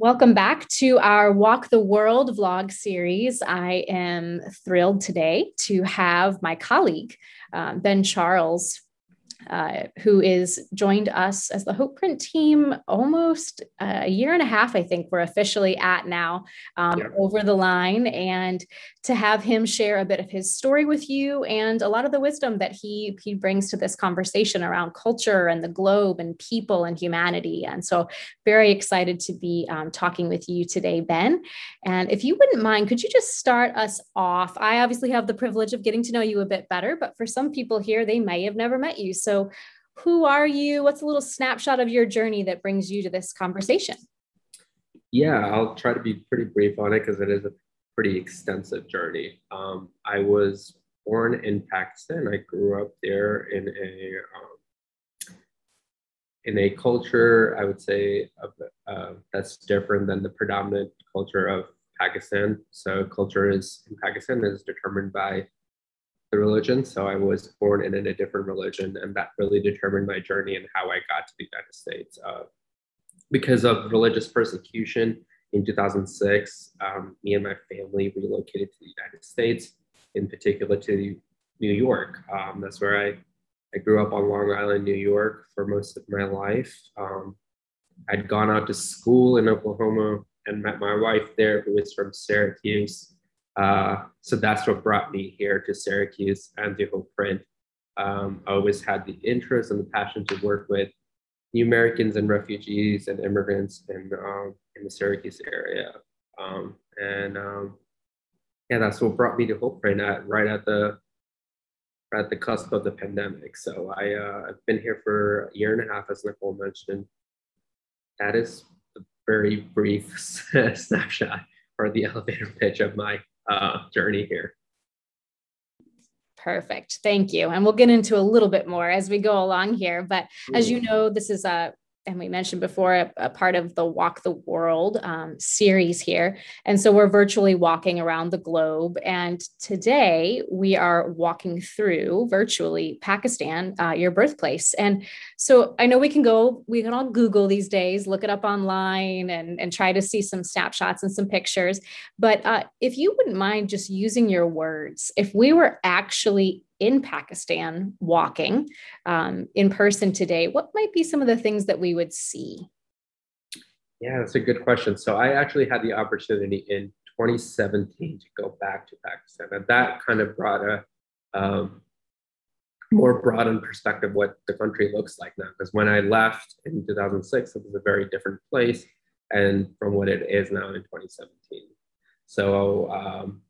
Welcome back to our Walk the World vlog series. I am thrilled today to have my colleague, uh, Ben Charles, uh, who is joined us as the Hope Print team almost uh, a year and a half, I think we're officially at now um, yeah. over the line. And to have him share a bit of his story with you and a lot of the wisdom that he, he brings to this conversation around culture and the globe and people and humanity. And so, very excited to be um, talking with you today, Ben. And if you wouldn't mind, could you just start us off? I obviously have the privilege of getting to know you a bit better, but for some people here, they may have never met you. So, so, who are you? What's a little snapshot of your journey that brings you to this conversation? Yeah, I'll try to be pretty brief on it because it is a pretty extensive journey. Um, I was born in Pakistan. I grew up there in a um, in a culture I would say of, uh, that's different than the predominant culture of Pakistan. So culture is in Pakistan is determined by the religion. So I was born in, in a different religion, and that really determined my journey and how I got to the United States. Uh, because of religious persecution in 2006, um, me and my family relocated to the United States, in particular to New York. Um, that's where I, I grew up on Long Island, New York for most of my life. Um, I'd gone out to school in Oklahoma and met my wife there, who is from Syracuse. Uh, so that's what brought me here to Syracuse and to Hope Print. Um, I always had the interest and the passion to work with new Americans and refugees and immigrants in, um, in the Syracuse area. Um, and um, yeah, that's what brought me to Hope Print at, right at the at the cusp of the pandemic. So I, uh, I've been here for a year and a half, as Nicole mentioned. That is a very brief snapshot or the elevator pitch of my uh, journey here. Perfect. Thank you. And we'll get into a little bit more as we go along here. But as you know, this is a and we mentioned before, a, a, part of the Walk the World um, series here. And so we're virtually walking around the globe. And today we are walking through virtually Pakistan, uh, your birthplace. And so I know we can go, we can all Google these days, look it up online and, and try to see some snapshots and some pictures. But uh, if you wouldn't mind just using your words, if we were actually in Pakistan walking um, in person today, what might be some of the things that we would see? Yeah, that's a good question. So I actually had the opportunity in 2017 to go back to Pakistan, and that kind of brought a um, more broadened perspective what the country looks like now. Because when I left in 2006, it was a very different place, and from what it is now in 2017. So um,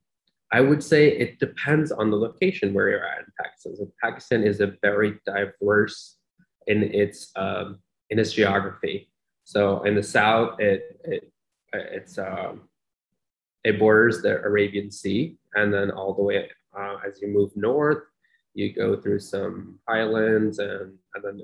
I would say it depends on the location where you're at in Pakistan. So Pakistan is a very diverse in its um, in its geography. So in the south, it, it it's um, it borders the Arabian Sea, and then all the way uh, as you move north, you go through some highlands and and then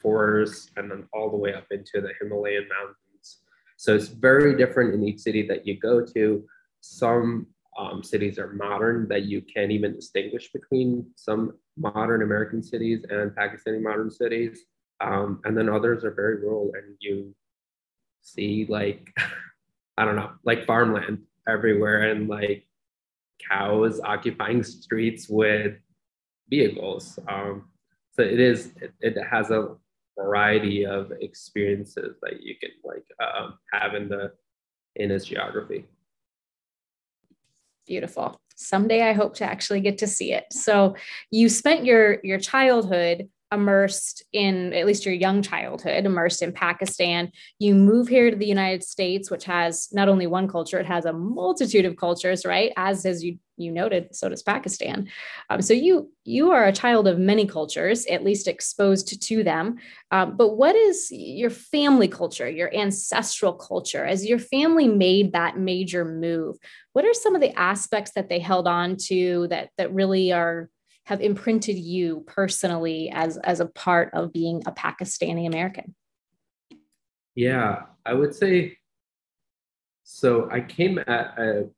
forests, and then all the way up into the Himalayan mountains. So it's very different in each city that you go to. Some um, cities are modern that you can't even distinguish between some modern American cities and Pakistani modern cities. Um, and then others are very rural and you see like, I don't know, like farmland everywhere and like cows occupying streets with vehicles. Um, so it is, it, it, has a variety of experiences that you can like uh, have in the, in its geography beautiful. Someday i hope to actually get to see it. So you spent your your childhood immersed in at least your young childhood immersed in pakistan. You move here to the united states which has not only one culture it has a multitude of cultures right? As as you you noted so does pakistan um, so you you are a child of many cultures at least exposed to them um, but what is your family culture your ancestral culture as your family made that major move what are some of the aspects that they held on to that that really are have imprinted you personally as as a part of being a Pakistani American? Yeah, I would say so. I came at a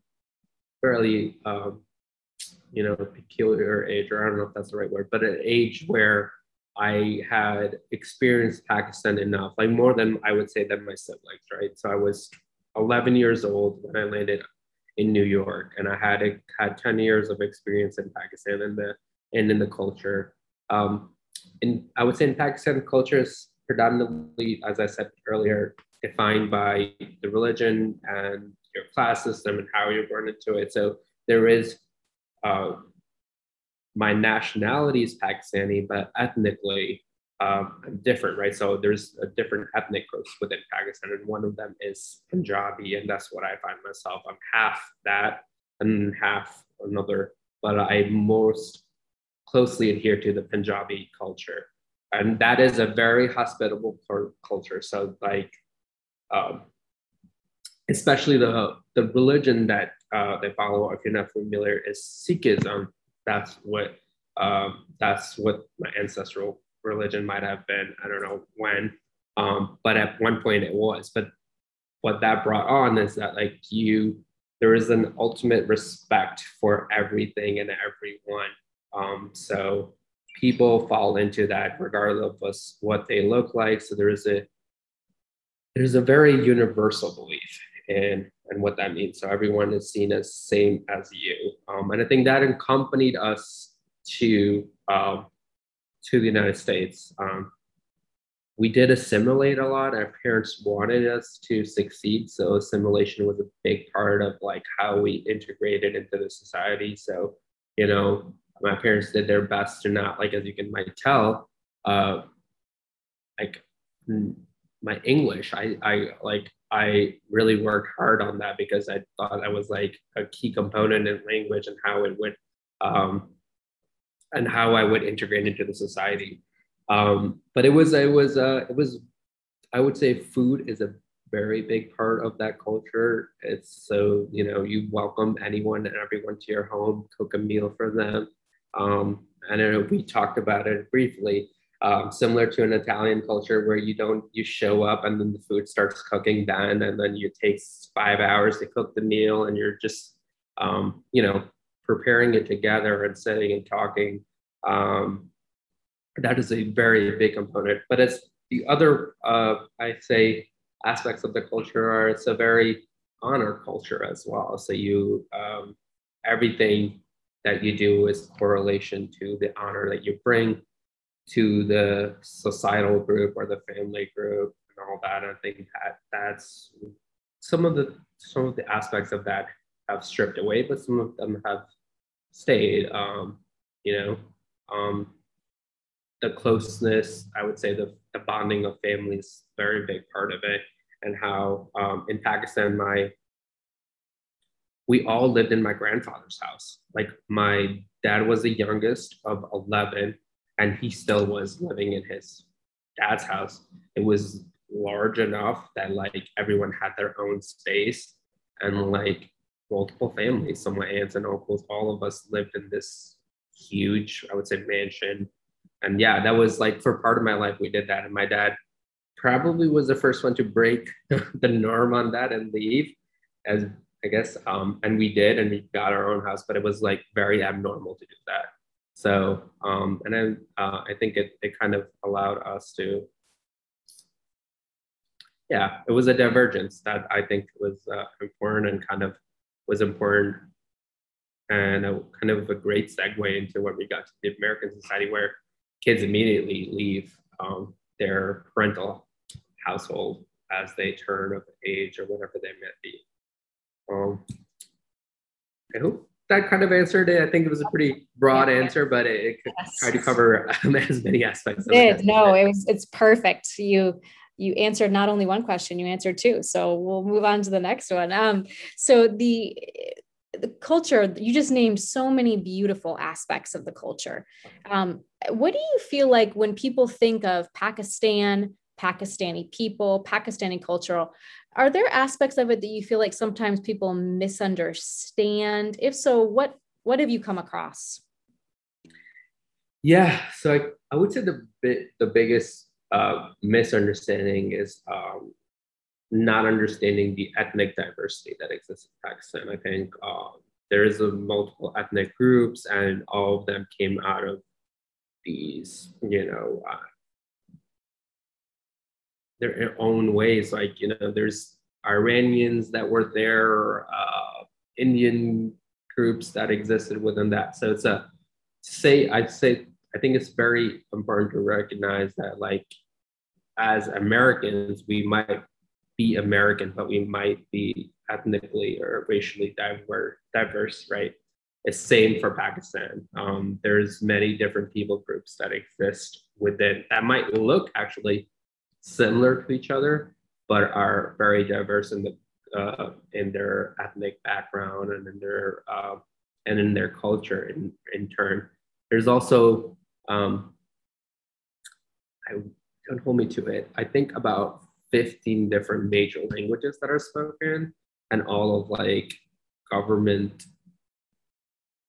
fairly, um, you know, peculiar age, or I don't know if that's the right word, but an age where I had experienced Pakistan enough, like more than I would say than my siblings, right? So I was 11 years old when I landed in New York, and I had a, had 10 years of experience in Pakistan and the and in the culture. Um, in I would say in Pakistan, culture is predominantly, as I said earlier, defined by the religion and your class system and how you're born into it. So there is uh, my nationality is Pakistani, but ethnically um, I'm different, right? So there's a different ethnic groups within Pakistan, and one of them is Punjabi, and that's what I find myself. I'm half that and half another, but I most closely adhere to the Punjabi culture, and that is a very hospitable culture. So like, um, especially the the religion that uh, they follow, if you're not familiar, is Sikhism. That's what um, that's what my ancestral religion might have been. I don't know when, um, but at one point it was. But what that brought on is that like you, there is an ultimate respect for everything and everyone. Um, so people fall into that regardless of what they look like. So there is a there's a very universal belief in and what that means. So everyone is seen as same as you, um, and I think that accompanied us to um, to the United States. Um, we did assimilate a lot. Our parents wanted us to succeed, so assimilation was a big part of like how we integrated into the society. So, you know, my parents did their best to not like, as you can might tell, uh, like my English. I I like I really worked hard on that because I thought that was like a key component in language and how it would um, and how I would integrate into the society. Um, but it was it was uh, it was I would say food is a very big part of that culture. It's so you know you welcome anyone and everyone to your home, cook a meal for them. Um, and know we talked about it briefly. Um, similar to an Italian culture where you don't you show up and then the food starts cooking then and then you take five hours to cook the meal and you're just um, you know preparing it together and sitting and talking, um, that is a very big component. But it's the other, uh, I say, aspects of the culture are it's a very honor culture as well. So you, um, everything that you do is correlation to the honor that you bring to the societal group or the family group and all that. I think that that's some of the some of the aspects of that have stripped away, but some of them have stayed. Um, you know, um, the closeness, I would say the, the bonding of families, very big part of it. And how um, in Pakistan, my we all lived in my grandfather's house. Like my dad was the youngest of 11, and he still was living in his dad's house. It was large enough that like everyone had their own space and like multiple families. So my aunts and uncles, all of us lived in this huge, I would say, mansion. And yeah, that was like for part of my life, we did that. And my dad probably was the first one to break the norm on that and leave, as I guess. Um, and we did, and we got our own house, but it was like very abnormal to do that. So, um, and then uh, I think it, it kind of allowed us to, yeah, it was a divergence that I think was uh, important and kind of was important and a, kind of a great segue into when we got to the American Society, where kids immediately leave um, their parental household as they turn of age or whatever they may be. Um, that kind of answered it. I think it was a pretty broad yeah. answer, but it, it yes. tried to cover as many aspects. It did. No, it was it's perfect. You you answered not only one question, you answered two. So we'll move on to the next one. Um, so the the culture you just named so many beautiful aspects of the culture um, what do you feel like when people think of pakistan pakistani people pakistani cultural. Are there aspects of it that you feel like sometimes people misunderstand? If so what what have you come across? Yeah so i, I would say the bit the biggest uh, misunderstanding is um, not understanding the ethnic diversity that exists in Pakistan. I think um, there is a multiple ethnic groups, and all of them came out of these, you know, uh, their own ways. Like you know, there's Iranians that were there, uh, Indian groups that existed within that. So it's a say I'd say I think it's very important to recognize that like as Americans, we might be American, but we might be ethnically or racially diverse, diverse right? It's same for Pakistan. Um, there's many different people groups that exist within that might look actually similar to each other, but are very diverse in the uh, in their ethnic background and in their uh, and in their culture in, in turn. There's also um, I don't hold me to it. I think about 15 different major languages that are spoken, and all of like government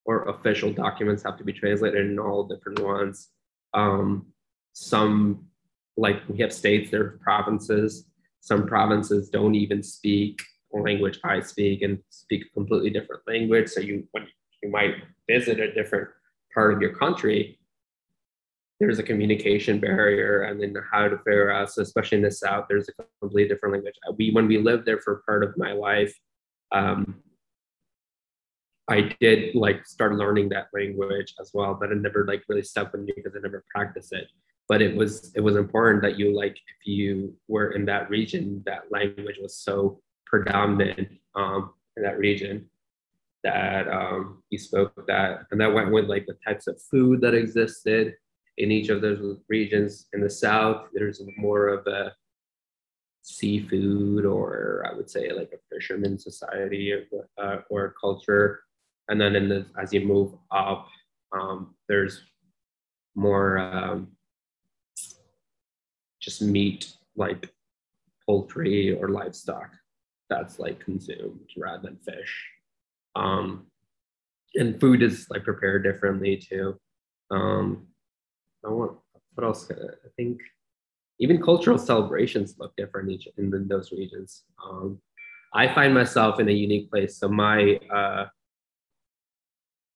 or official documents have to be translated in all different ones. Um, some, like we have states, there are provinces. Some provinces don't even speak the language I speak and speak a completely different language. So you, when you might visit a different part of your country, there's a communication barrier and then how to figure out so especially in the south there's a completely different language we when we lived there for part of my life um, i did like start learning that language as well but it never like really stuck with me because i never practiced it but it was it was important that you like if you were in that region that language was so predominant um, in that region that um, you spoke that and that went with like the types of food that existed in each of those regions. In the south, there's more of a seafood, or I would say like a fisherman society or, uh, or culture. And then in the as you move up, um, there's more um, just meat like poultry or livestock that's like consumed rather than fish. Um, and food is like prepared differently too. Um, I want what else? I think even cultural celebrations look different each in, in those regions. Um, I find myself in a unique place. So my uh,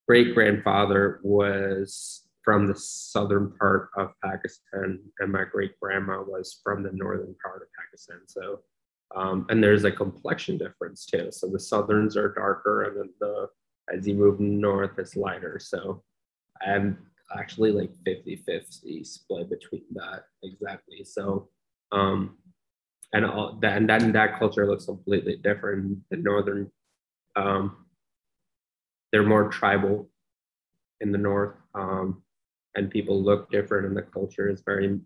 great grandfather was from the southern part of Pakistan, and my great grandma was from the northern part of Pakistan. So, um, and there's a complexion difference too. So the southerns are darker, and then the as you move north, it's lighter. So, I'm actually like 50 50 split between that exactly. So, um, and all that, and then that culture looks completely different. The northern, um, they're more tribal in the north, um, and people look different, and the culture is very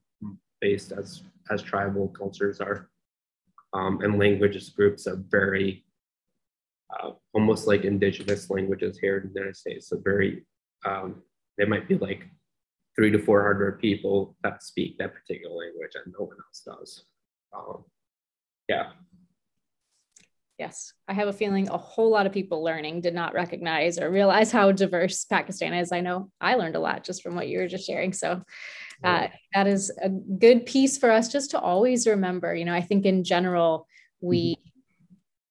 based as as tribal cultures are, um, and languages groups are very uh, almost like indigenous languages here in the United States. So very um, there might be like three to 400 people that speak that particular language and no one else does. Um, yeah. Yes, I have a feeling a whole lot of people learning did not recognize or realize how diverse Pakistan is. I know I learned a lot just from what you were just sharing. So uh, that is a good piece for us just to always remember. You know, I think in general, we mm-hmm.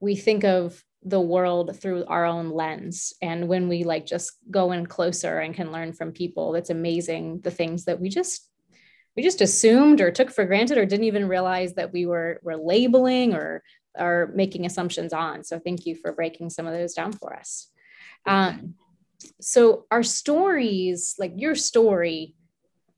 we think of the world through our own lens and when we like just go in closer and can learn from people it's amazing the things that we just we just assumed or took for granted or didn't even realize that we were were labeling or or making assumptions on. So thank you for breaking some of those down for us. Um, so our stories like your story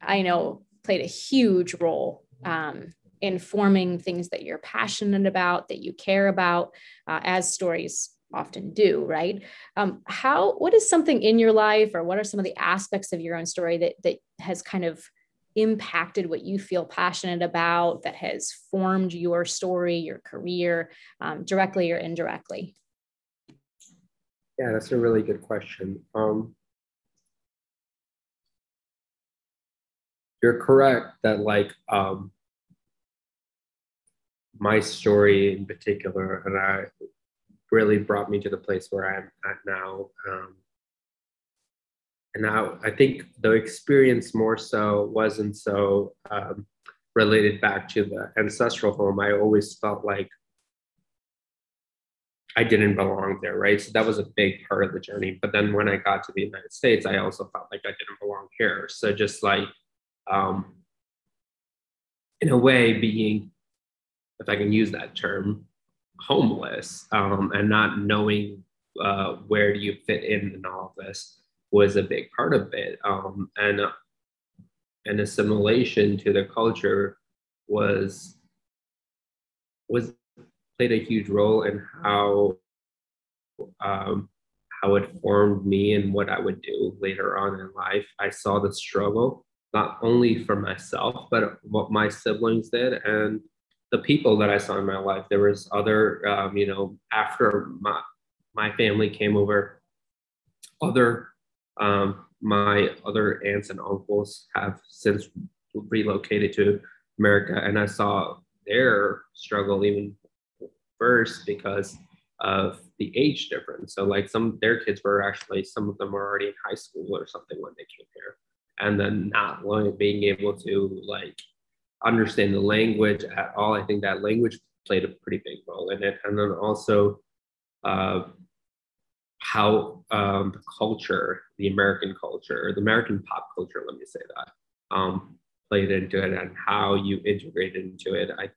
i know played a huge role um, informing things that you're passionate about, that you care about, uh, as stories often do, right? Um, how, what is something in your life, or what are some of the aspects of your own story that that has kind of impacted what you feel passionate about, that has formed your story, your career, um, directly or indirectly? Yeah, that's a really good question. Um, you're correct that like um, my story in particular, and I really brought me to the place where I'm at now. Um, and now I think the experience more so wasn't so um, related back to the ancestral home. I always felt like I didn't belong there, right? So that was a big part of the journey. But then when I got to the United States, I also felt like I didn't belong here. So just like, um, in a way, being if I can use that term, homeless um, and not knowing uh, where do you fit in in all of this was a big part of it. Um, and uh, an assimilation to the culture was was played a huge role in how um, how it formed me and what I would do later on in life. I saw the struggle not only for myself, but what my siblings did and the people that I saw in my life. There was other, um, you know, after my my family came over, other um, my other aunts and uncles have since relocated to America, and I saw their struggle even first because of the age difference. So like some their kids were actually some of them were already in high school or something when they came here, and then not being able to like understand the language at all. I think that language played a pretty big role in it, and then also uh, how um, the culture, the American culture, the American pop culture, let me say that, um, played into it, and how you integrated into it. I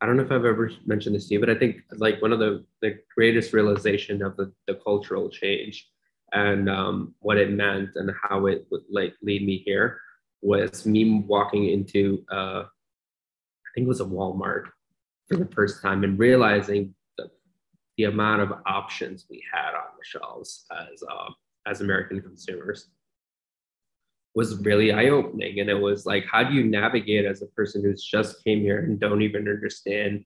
I don't know if I've ever mentioned this to you, but I think like one of the, the greatest realization of the, the cultural change and um, what it meant and how it would like lead me here was me walking into uh, I think it was a Walmart for the first time and realizing the, the amount of options we had on the shelves as uh, as American consumers was really eye-opening. And it was like how do you navigate as a person who's just came here and don't even understand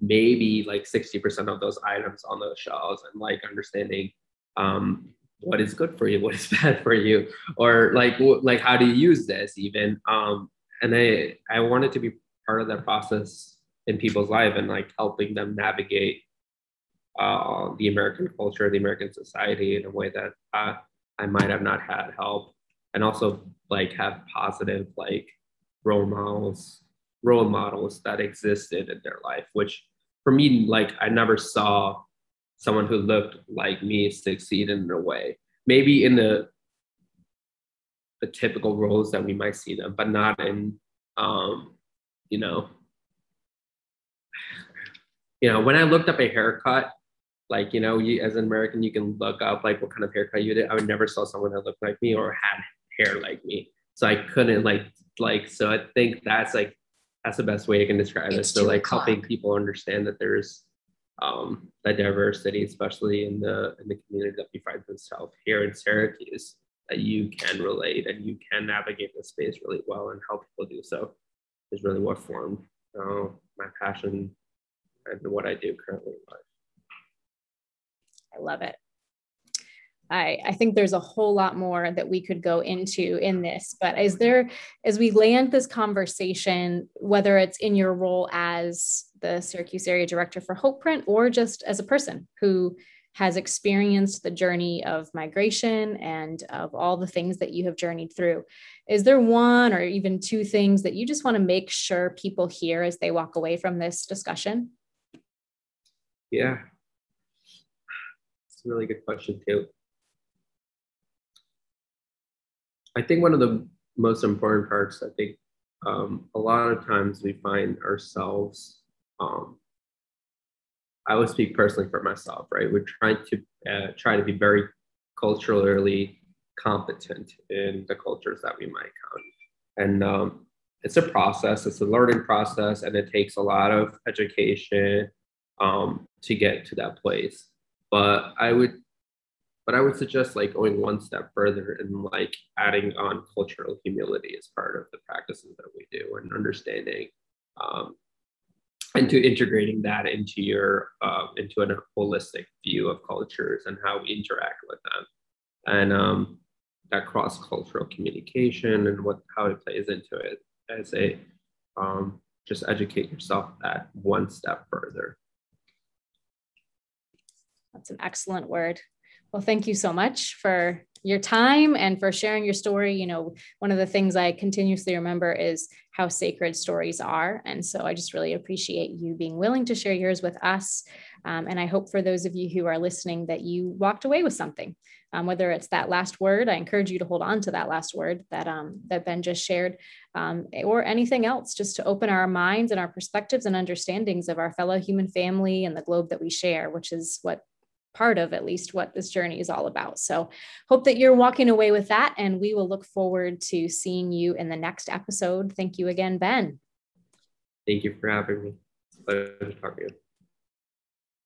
maybe like 60% of those items on those shelves and like understanding um, what is good for you what is bad for you? Or like like how do you use this even? Um, and i i wanted to be part of that process in people's life and like helping them navigate uh, the american culture the american society in a way that uh, i might have not had help and also like have positive like role models role models that existed in their life which for me like i never saw someone who looked like me succeed in a way. Maybe in the the typical roles that we might see them but not in um you know you know when i looked up a haircut like you know you, as an american you can look up like what kind of haircut you did i would never saw someone that looked like me or had hair like me. So I couldn't like like so I think that's like that's the best way I can describe it's it. So like o'clock. helping people understand that there's um that diversity, especially in the in the community that we find themselves here in Syracuse, that you can relate and you can navigate the space really well and help people do so is really what formed uh, my passion and what I do currently in life. I love it. I, I think there's a whole lot more that we could go into in this. But is there, as we land this conversation, whether it's in your role as the Syracuse area director for Hope Print or just as a person who has experienced the journey of migration and of all the things that you have journeyed through. Is there one or even two things that you just want to make sure people hear as they walk away from this discussion? Yeah. A really good question, too. I think one of the most important parts, I think um, a lot of times we find ourselves, um, I would speak personally for myself, right? We're trying to uh, try to be very culturally competent in the cultures that we might come. And um, it's a process, it's a learning process, and it takes a lot of education um, to get to that place. But I would but I would suggest like going one step further and like adding on cultural humility as part of the practices that we do and understanding um, and to integrating that into your uh, into a holistic view of cultures and how we interact with them. And um, that cross-cultural communication and what how it plays into it as a um, just educate yourself that one step further that's an excellent word well, thank you so much for your time and for sharing your story. You know, one of the things I continuously remember is how sacred stories are. And so I just really appreciate you being willing to share yours with us. Um, and I hope for those of you who are listening that you walked away with something. Um, whether it's that last word, I encourage you to hold on to that last word that um, that Ben just shared, um, or anything else, just to open our minds and our perspectives and understandings of our fellow human family and the globe that we share, which is what part of at least what this journey is all about. So, hope that you're walking away with that, and we will look forward to seeing you in the next episode. Thank you again, Ben. Thank you for having me. Pleasure talking to you.